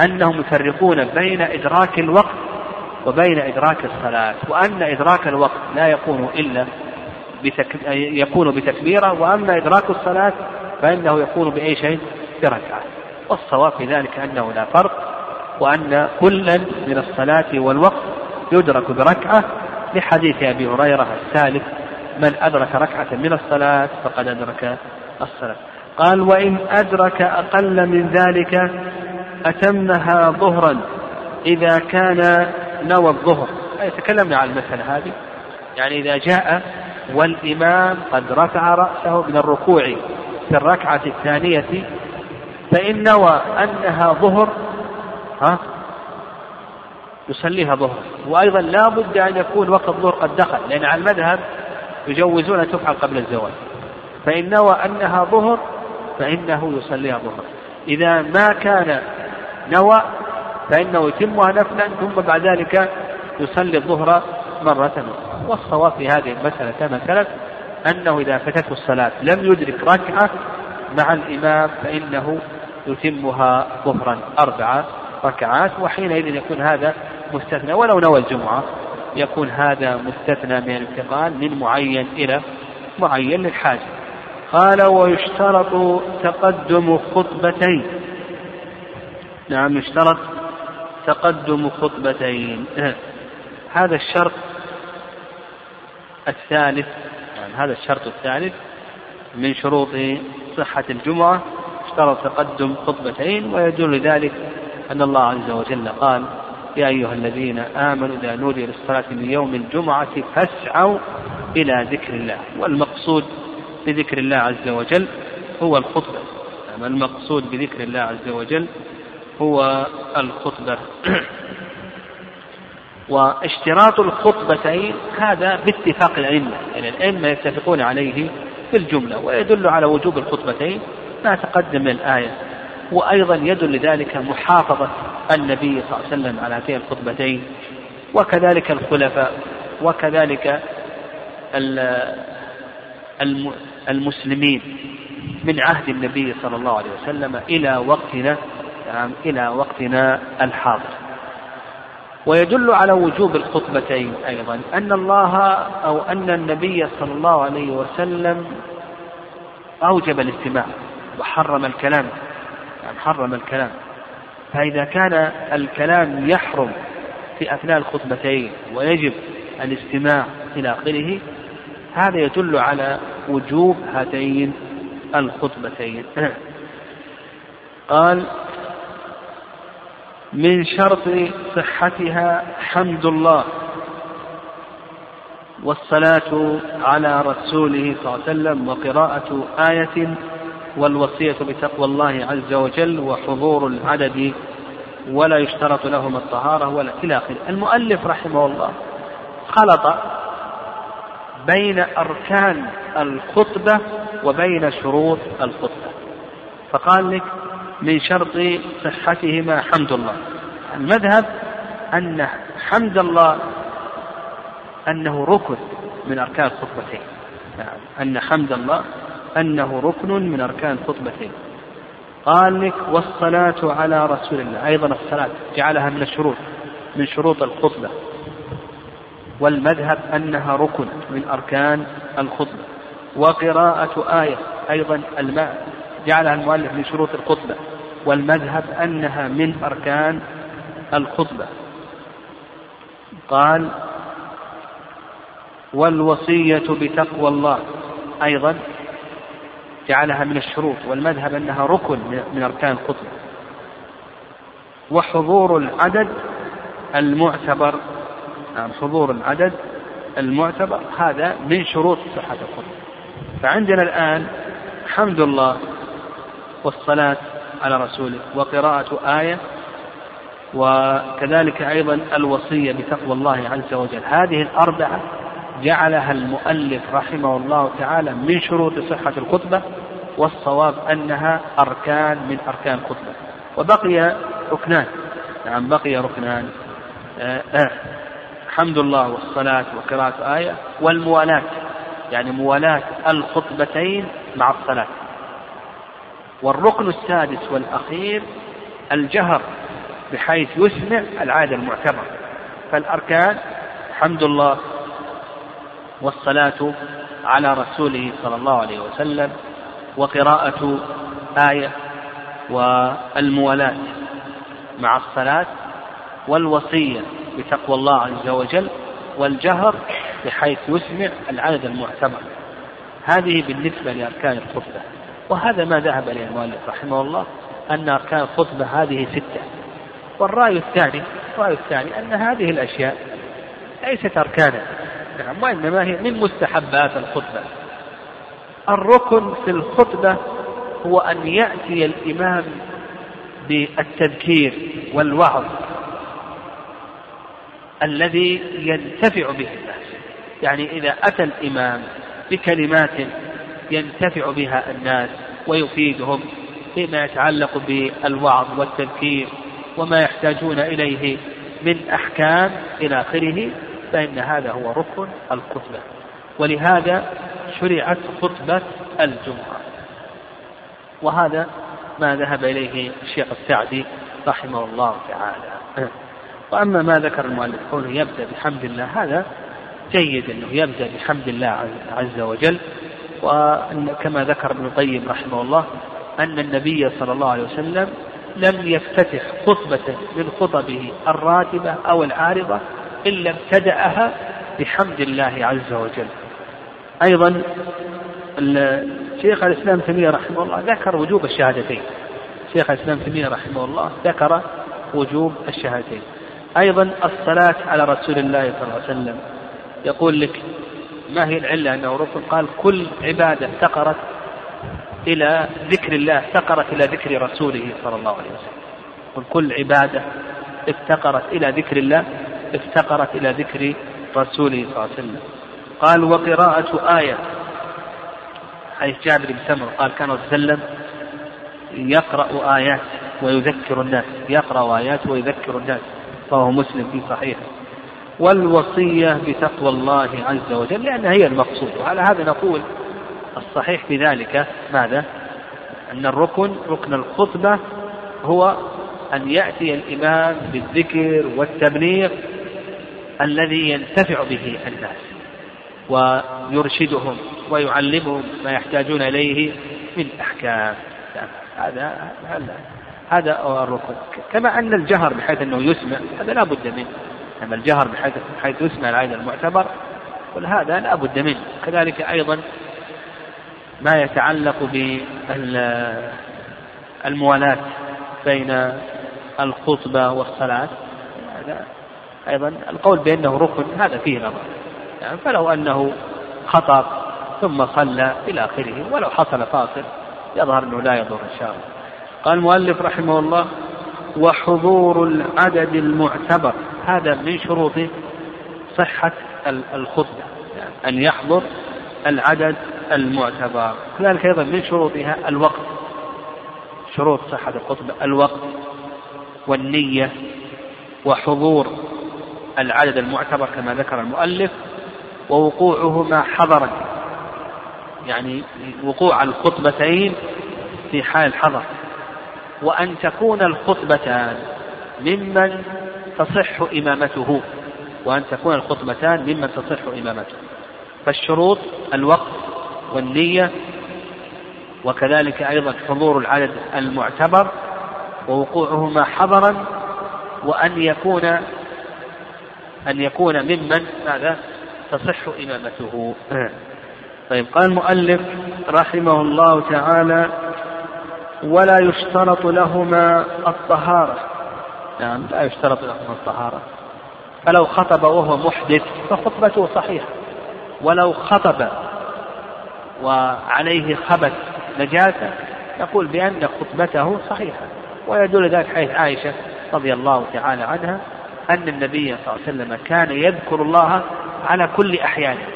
أنهم يفرقون بين إدراك الوقت وبين إدراك الصلاة وأن إدراك الوقت لا يكون إلا بتك... يكون بتكبيرة وأما إدراك الصلاة فإنه يكون بأي شيء بركعة. والصواب في ذلك أنه لا فرق وأن كلا من الصلاة والوقت يدرك بركعة لحديث أبي هريرة الثالث من أدرك ركعة من الصلاة فقد أدرك الصلاة. قال وإن أدرك أقل من ذلك أتمها ظهرا إذا كان نوى الظهر. تكلمنا عن المسألة هذه. يعني إذا جاء والإمام قد رفع رأسه من الركوع في الركعة الثانية فإن نوى أنها ظهر ها؟ يصليها ظهر. وأيضا لا بد أن يكون وقت الظهر قد دخل لأن على المذهب يجوزون أن تفعل قبل الزواج. فإن نوى أنها ظهر فإنه يصليها ظهر. إذا ما كان نوى فإنه يتمها نفلا ثم بعد ذلك يصلي الظهر مرة أخرى. والصواب في هذه المسألة كما سلف أنه إذا فاتته الصلاة لم يدرك ركعة مع الإمام فإنه يتمها ظهرا أربع ركعات وحينئذ يكون هذا مستثنى. ولو نوى الجمعة يكون هذا مستثنى من الانتقال من معين إلى معين للحاجة قال ويشترط تقدم خطبتين. نعم يشترط تقدم خطبتين. هذا الشرط الثالث يعني هذا الشرط الثالث من شروط صحة الجمعة. اشترط تقدم خطبتين ويدل ذلك أن الله عز وجل قال يا أيها الذين آمنوا إذا نودي للصلاة من يوم الجمعة فاسعوا إلى ذكر الله. والمقصود بذكر الله عز وجل هو الخطبة. المقصود بذكر الله عز وجل هو الخطبة. [CLEARS THROAT] واشتراط الخطبتين هذا باتفاق الأئمة يعني الأئمة يتفقون عليه في الجملة ويدل على وجوب الخطبتين. ما تقدم من الآية وأيضا يدل ذلك محافظة النبي صلى الله عليه وسلم على هاتين الخطبتين وكذلك الخلفاء وكذلك المسلمين من عهد النبي صلى الله عليه وسلم إلى وقتنا نعم إلى وقتنا الحاضر. ويدل على وجوب الخطبتين أيضا أن الله أو أن النبي صلى الله عليه وسلم أوجب الاستماع. وحرم الكلام. يعني حرم الكلام. فإذا كان الكلام يحرم في أثناء الخطبتين ويجب الاستماع إلى آخره هذا يدل على وجوب هاتين الخطبتين. [CLEARS THROAT] قال من شرط صحتها حمد الله والصلاة على رسوله صلى الله عليه وسلم وقراءة آية والوصية بتقوى الله عز وجل وحضور العدد ولا يشترط لهما الطهارة ولا إلى آخره المؤلف رحمه الله خلط بين أركان الخطبة وبين شروط الخطبة. فقال لك من شرط صحتهما حمد الله. المذهب أن حمد الله أنه ركن من أركان الخطبتين. نعم. أن حمد الله أنه ركن من أركان الخطبتين قال لك والصلاة على رسول الله أيضا الصلاة جعلها من الشروط من شروط الخطبة. والمذهب أنها ركن من أركان الخطبة. وقراءة آية أيضا الماء جعلها المؤلف من شروط الخطبة. والمذهب أنها من أركان الخطبة. قال والوصية بتقوى الله أيضا جعلها من الشروط والمذهب أنها ركن من أركان الخطبة. وحضور العدد المعتبر نعم حضور العدد المعتبر هذا من شروط صحة الخطبة. فعندنا الآن حمد الله والصلاة على رسوله وقراءة آية وكذلك أيضا الوصية بتقوى الله عز وجل. هذه الأربعة جعلها المؤلف رحمه الله تعالى من شروط صحة الخطبة والصواب أنها أركان من أركان الخطبة. وبقي ركنان. نعم بقي ركنان. آه آه. حمد الله والصلاة وقراءة آية. والموالاة يعني موالاة الخطبتين مع الصلاة. والركن السادس والأخير الجهر بحيث يسمع العادة المعتبرة. فالأركان حمد الله والصلاة على رسوله صلى الله عليه وسلم وقراءة آية والموالاة مع الصلاة والوصية بتقوى الله عز وجل والجهر بحيث يسمع العدد المعتبر. هذه بالنسبة لأركان الخطبة. وهذا ما ذهب إليه المؤلف رحمه الله أن أركان الخطبة هذه ستة. والرأي الثاني الرأي الثاني أن هذه الأشياء ليست أركانا. نعم وإنما هي من مستحبات الخطبة. الركن في الخطبة هو أن يأتي الإمام بالتذكير والوعظ الذي ينتفع به الناس. يعني إذا أتى الإمام بكلمات ينتفع بها الناس ويفيدهم فيما يتعلق بالوعظ والتذكير وما يحتاجون إليه من أحكام إلى آخره فإن هذا هو ركن الخطبة. ولهذا شرعت خطبة الجمعة. وهذا ما ذهب إليه الشيخ السعدي رحمه الله تعالى. وأما ما ذكر المؤلف كونه يبدأ بحمد الله هذا جيد أنه يبدأ بحمد الله عز وجل. وكما ذكر ابن القيم رحمه الله أن النبي صلى الله عليه وسلم لم يفتتح خطبة من خطبه الراتبة أو العارضة إلا ابتدأها بحمد الله عز وجل. أيضا شيخ الإسلام تيمية رحمه الله ذكر وجوب الشهادتين. شيخ الإسلام تيمية رحمه الله ذكر وجوب الشهادتين. أيضا الصلاة على رسول الله صلى الله عليه وسلم. يقول لك ما هي العلة أنه ركن قال كل عبادة افتقرت إلى ذكر الله افتقرت إلى ذكر رسوله صلى الله عليه وسلم. كل عبادة افتقرت إلى ذكر الله افتقرت إلى ذكر رسوله صلى الله عليه وسلم. قال وقراءة آية. حيث جابر بن سمر قال كان وسلم يقرأ آيات ويذكر الناس يقرأ آيات ويذكر الناس رواه مسلم في صحيحه. والوصية بتقوى الله عز وجل لأنها هي المقصود. وعلى هذا نقول الصحيح في ذلك ماذا؟ أن الركن ركن الخطبة هو أن يأتي الإمام بالذكر والتبليغ الذي ينتفع به الناس ويرشدهم ويعلمهم ما يحتاجون إليه من أحكام. هذا هذا الركن. كما أن الجهر بحيث أنه يسمع هذا لا بد منه. أما الجهر بحيث بحيث يسمع العين المعتبر هذا لا بد منه. كذلك أيضا ما يتعلق بالموالاة بين الخطبة والصلاة. هذا أيضا القول بأنه ركن هذا فيه نظر. يعني فلو أنه خطأ ثم صلى إلى آخره ولو حصل فاصل يظهر أنه لا يضر إن شاء الله. قال المؤلف رحمه الله وحضور العدد المعتبر هذا من شروط صحة الخطبة. يعني أن يحضر العدد المعتبر. كذلك أيضا من شروطها الوقت. شروط صحة الخطبة الوقت والنية وحضور العدد المعتبر كما ذكر المؤلف ووقوعهما حضرا يعني وقوع الخطبتين في حال الحضر وأن تكون الخطبتان ممن تصح إمامته وأن تكون الخطبتان ممن تصح إمامته. فالشروط الوقت والنية وكذلك أيضا حضور العدد المعتبر ووقوعهما حضرا وأن يكون أن يكون ممن ماذا؟ تصح إمامته. طيب قال المؤلف رحمه الله تعالى ولا يشترط لهما الطهارة. نعم لا يشترط لهما الطهارة. فلو خطب وهو محدث فخطبته صحيحة. ولو خطب وعليه خبث نجاسة نقول بأن خطبته صحيحة. ويدل ذلك حيث عائشة رضي الله تعالى عنها أن النبي صلى الله عليه وسلم كان يذكر الله على كل أحيانه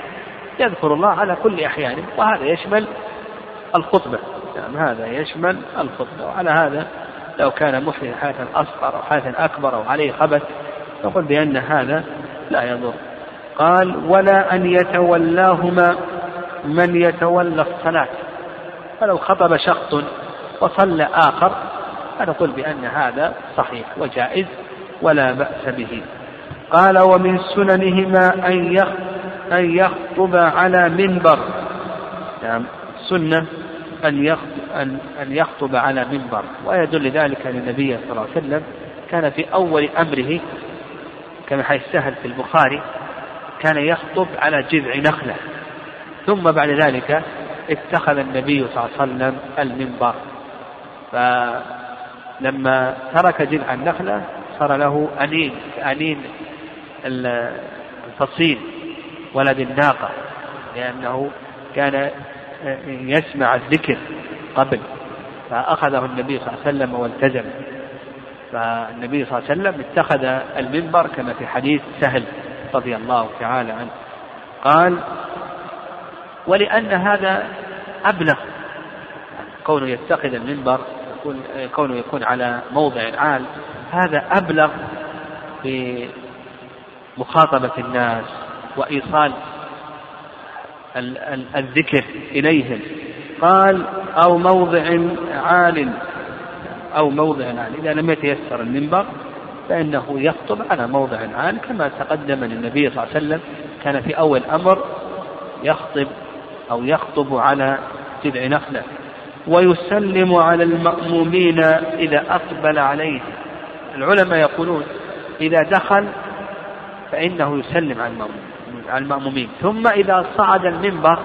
يذكر الله على كل أحيانه وهذا يشمل الخطبة. يعني هذا يشمل الخطبة. وعلى هذا لو كان محدث حدثا أصغر أو حدثا أكبر أو عليه خبث نقول بأن هذا لا يضر. قال ولا أن يتولاهما من يتولى الصلاة. فلو خطب شخص وصلى آخر فنقول بأن هذا صحيح وجائز. ولا بأس به. قال ومن سننهما أن أن يخطب على منبر. نعم سنة أن أن يخطب على منبر. ويدل ذلك أن النبي صلى الله عليه وسلم كان في أول أمره كما حيث سهل في البخاري كان يخطب على جذع نخلة. ثم بعد ذلك اتخذ النبي صلى الله عليه وسلم المنبر. فلما ترك جذع النخلة صار له أنين أنين الفصيل ولد الناقة لأنه كان يسمع الذكر قبل فأخذه النبي صلى الله عليه وسلم والتزم. فالنبي صلى الله عليه وسلم اتخذ المنبر كما في حديث سهل رضي الله تعالى عنه. قال ولأن هذا أبلغ. كونه يتخذ المنبر يكون كونه يكون على موضع عال هذا أبلغ في مخاطبة الناس وإيصال الذكر إليهم. قال أو موضع عال أو موضع عال. إذا لم يتيسر المنبر فإنه يخطب على موضع عال كما تقدم أن النبي صلى الله عليه وسلم كان في أول أمر يخطب أو يخطب على جذع نخلة ويسلم على المأمومين إذا أقبل عليه. العلماء يقولون إذا دخل فإنه يسلم على المأمومين. ثم إذا صعد المنبر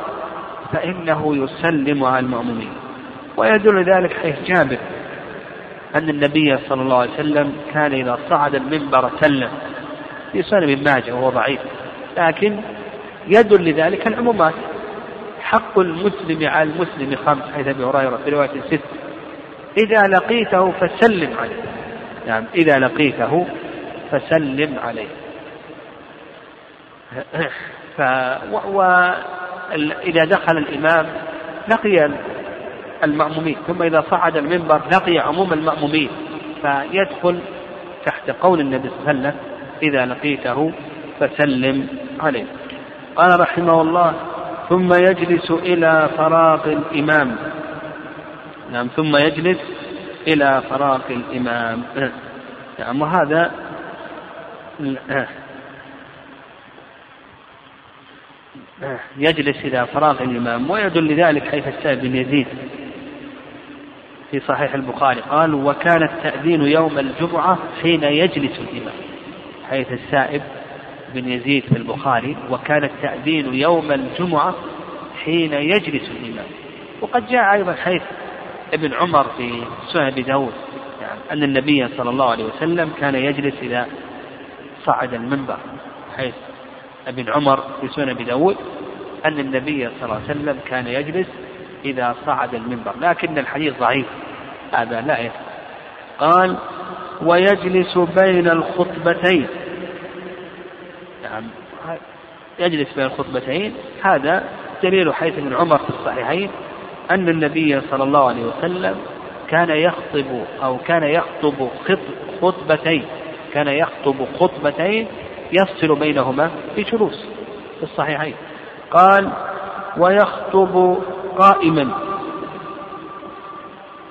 فإنه يسلم على المأمومين. ويدل ذلك حيث جابر أن النبي صلى الله عليه وسلم كان إذا صعد المنبر سلم. في سنن ابن ماجه وهو ضعيف. لكن يدل لذلك العمومات. حق المسلم على المسلم خمس حيث أبي هريرة في رواية ست. إذا لقيته فسلم عليه. نعم إذا لقيته فسلم عليه. ف وإذا دخل الإمام لقي المأمومين ثم إذا صعد المنبر لقي عموم المأمومين فيدخل تحت قول النبي صلى الله عليه وسلم إذا لقيته فسلم عليه. قال رحمه الله ثم يجلس إلى فراغ الإمام. نعم ثم يجلس إلى فراغ الإمام. نعم وهذا يجلس إلى فراغ الإمام ويدل لذلك حيث السائب بن يزيد في صحيح البخاري. قال وكان التأذين يوم الجمعة حين يجلس الإمام. حيث السائب بن يزيد في البخاري وكان التأذين يوم الجمعة حين يجلس الإمام. وقد جاء أيضا حيث ابن عمر في سنن أبي داود يعني أن النبي صلى الله عليه وسلم كان يجلس إذا صعد المنبر حيث ابن عمر في سنن أبي داود أن النبي صلى الله عليه وسلم كان يجلس إذا صعد المنبر لكن الحديث ضعيف هذا لا يفهم. قال ويجلس بين الخطبتين. نعم يجلس بين الخطبتين هذا دليل حيث ابن عمر في الصحيحين أن النبي صلى الله عليه وسلم كان يخطب أو كان يخطب خطبتين كان يخطب خطبتين يفصل بينهما بجلوس في الصحيحين. قال ويخطب قائما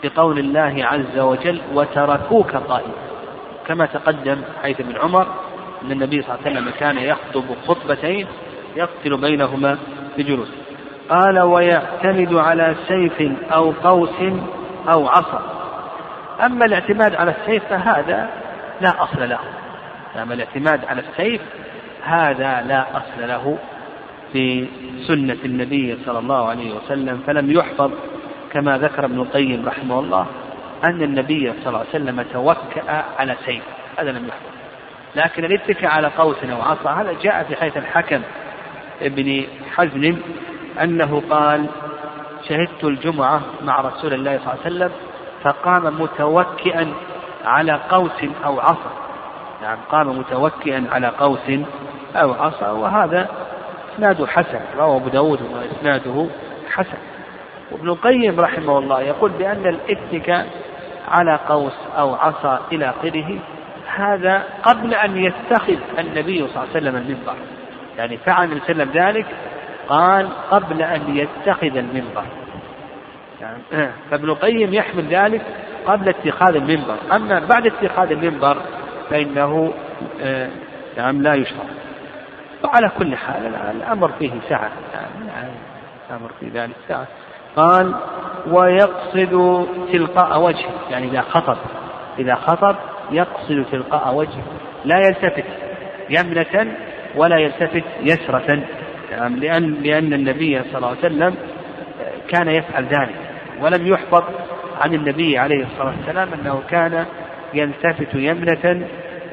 بقول الله عز وجل وتركوك قائما. كما تقدم حيث ابن عمر أن النبي صلى الله عليه وسلم كان يخطب خطبتين يقتل بينهما بجلوس. قال ويعتمد على سيف أو قوس أو عصا. أما الاعتماد على السيف فهذا لا أصل له. أما الاعتماد على السيف هذا لا أصل له في سنة النبي صلى الله عليه وسلم. فلم يحفظ كما ذكر ابن القيم رحمه الله أن النبي صلى الله عليه وسلم توكأ على سيف. هذا لم يحفظ. لكن الاتكاء على قوس أو عصا هذا جاء في حيث الحكم ابن حزم أنه قال شهدت الجمعة مع رسول الله صلى الله عليه وسلم فقام متوكئا على قوس أو عصا. نعم قام متوكئا على قوس أو عصا وهذا إسناده حسن رواه أبو داود وإسناده حسن. وابن القيم رحمه الله يقول بأن الاتكاء على قوس أو عصا إلى آخره هذا قبل أن يتخذ النبي صلى الله عليه وسلم المنبر. يعني فعل النبي صلى الله عليه وسلم ذلك قال قبل أن يتخذ المنبر. يعني [CLEARS THROAT] فابن القيم يحمل ذلك قبل اتخاذ المنبر. أما بعد اتخاذ المنبر فإنه آه، نعم لا يشرع. وعلى كل حال الأمر فيه سعة يعني الأمر في ذلك سعة قال ويقصد تلقاء وجهه. يعني إذا خطب إذا خطب يقصد تلقاء وجهه. لا يلتفت يمنة ولا يلتفت يسرة. لأن لأن النبي صلى الله عليه وسلم كان يفعل ذلك ولم يحفظ عن النبي عليه الصلاة والسلام أنه كان يلتفت يمنة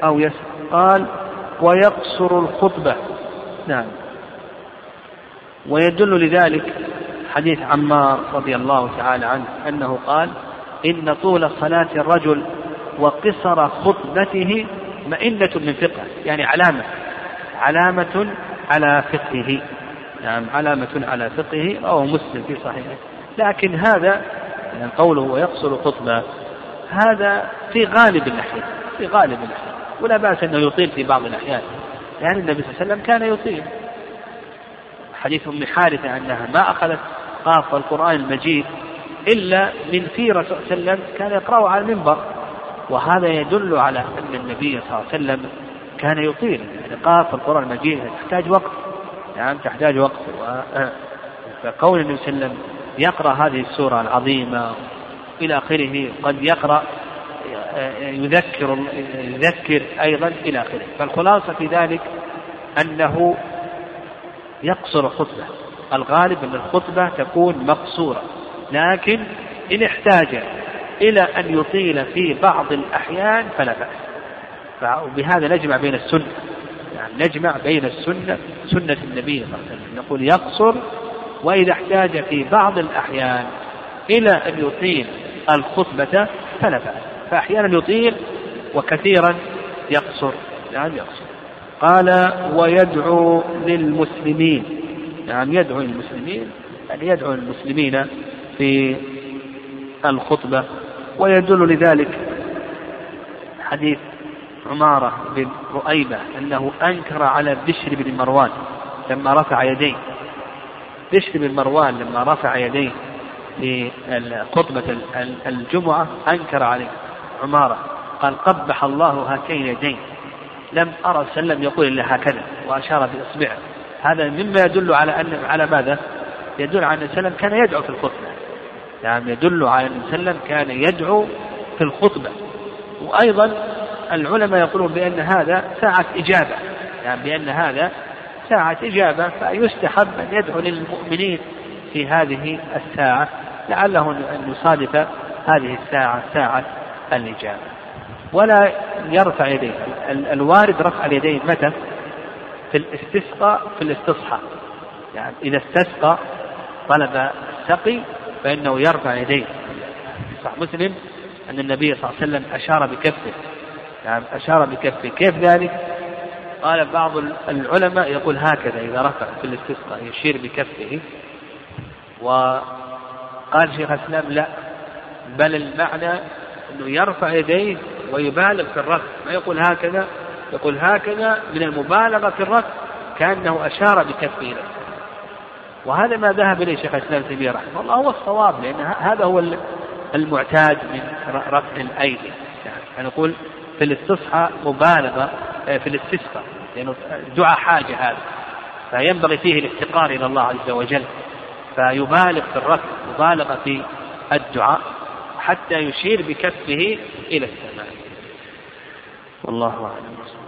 أو يسرة قال ويقصر الخطبة. نعم. ويدل لذلك حديث عمار رضي الله تعالى عنه أنه قال إن طول صلاة الرجل وقصر خطبته مئنة من فقه يعني علامة علامة على فقهه. نعم علامة على فقهه رواه مسلم في صحيحه. لكن هذا يعني قوله ويقصر خطبة هذا في غالب الأحيان في غالب الأحيان. ولا بأس أنه يطيل في بعض الأحيان. يعني النبي صلى الله عليه وسلم كان يطيل. حديث أم حارثة أنها ما أخذت قاف القرآن المجيد إلا من في صلى الله عليه وسلم كان يقرأه على المنبر. وهذا يدل على أن النبي صلى الله عليه وسلم كان يطيل. يعني قاف القرآن المجيد تحتاج وقت. نعم تحتاج وقت. فقول النبي صلى الله عليه وسلم يقرأ هذه السورة العظيمة إلى آخره قد يقرأ يذكر يذكر أيضا إلى آخره. فالخلاصة في ذلك أنه يقصر خطبة الغالب أن الخطبة تكون مقصورة. لكن إن احتاج إلى أن يطيل في بعض الأحيان فلا بأس. وبهذا نجمع بين السنة. يعني نجمع بين السنة سنة النبي صلى الله عليه وسلم. نقول يقصر وإذا احتاج في بعض الأحيان إلى أن يطيل الخطبة فلا بأس. فأحيانا يطيل وكثيرا يقصر. يعني يقصر. قال ويدعو للمسلمين. يعني يدعو للمسلمين. يعني يدعو للمسلمين في الخطبة. ويدل لذلك حديث عمارة بن رؤيبة أنه أنكر على بشر بن مروان لما رفع يديه. بشر بن مروان لما رفع يديه في خطبة الجمعة أنكر عليه. عمارة قال قبح الله هاتين يدين. لم أرى سلم يقول إلا هكذا وأشار بإصبعه. هذا مما يدل على أن على ماذا؟ يدل على أن سلم كان يدعو في الخطبة. يعني يدل على أن سلم كان يدعو في الخطبة. وأيضا العلماء يقولون بأن هذا ساعة إجابة. يعني بأن هذا ساعة إجابة فيستحب أن يدعو للمؤمنين في هذه الساعة. لعله أن يصادف هذه الساعة ساعة الإجابة. ولا يرفع يديه. الوارد رفع اليدين متى؟ في الاستسقاء في الاستصحى. يعني إذا استسقى طلب السقي فإنه يرفع يديه. صح مسلم؟ أن النبي صلى الله عليه وسلم أشار بكفه. يعني أشار بكفه كيف ذلك؟ قال بعض العلماء يقول هكذا إذا رفع في الاستسقاء يشير بكفه. وقال شيخ الإسلام لا بل المعنى أنه يرفع يديه ويبالغ في الرفع. ما يقول هكذا؟ يقول هكذا من المبالغة في الرفع كأنه أشار بكفه له وهذا ما ذهب إليه شيخ الإسلام تيمية رحمه الله هو الصواب لأن هذا هو المعتاد من رفع الأيدي. يعني نقول في الاستصحى مبالغة آه، في الاستسقاء لأنه دعاء حاجة هذا. فينبغي فيه الافتقار إلى الله عز وجل. فيبالغ في الرفع مبالغة في الدعاء حتى يشير بكفه إلى السماء. والله أعلم.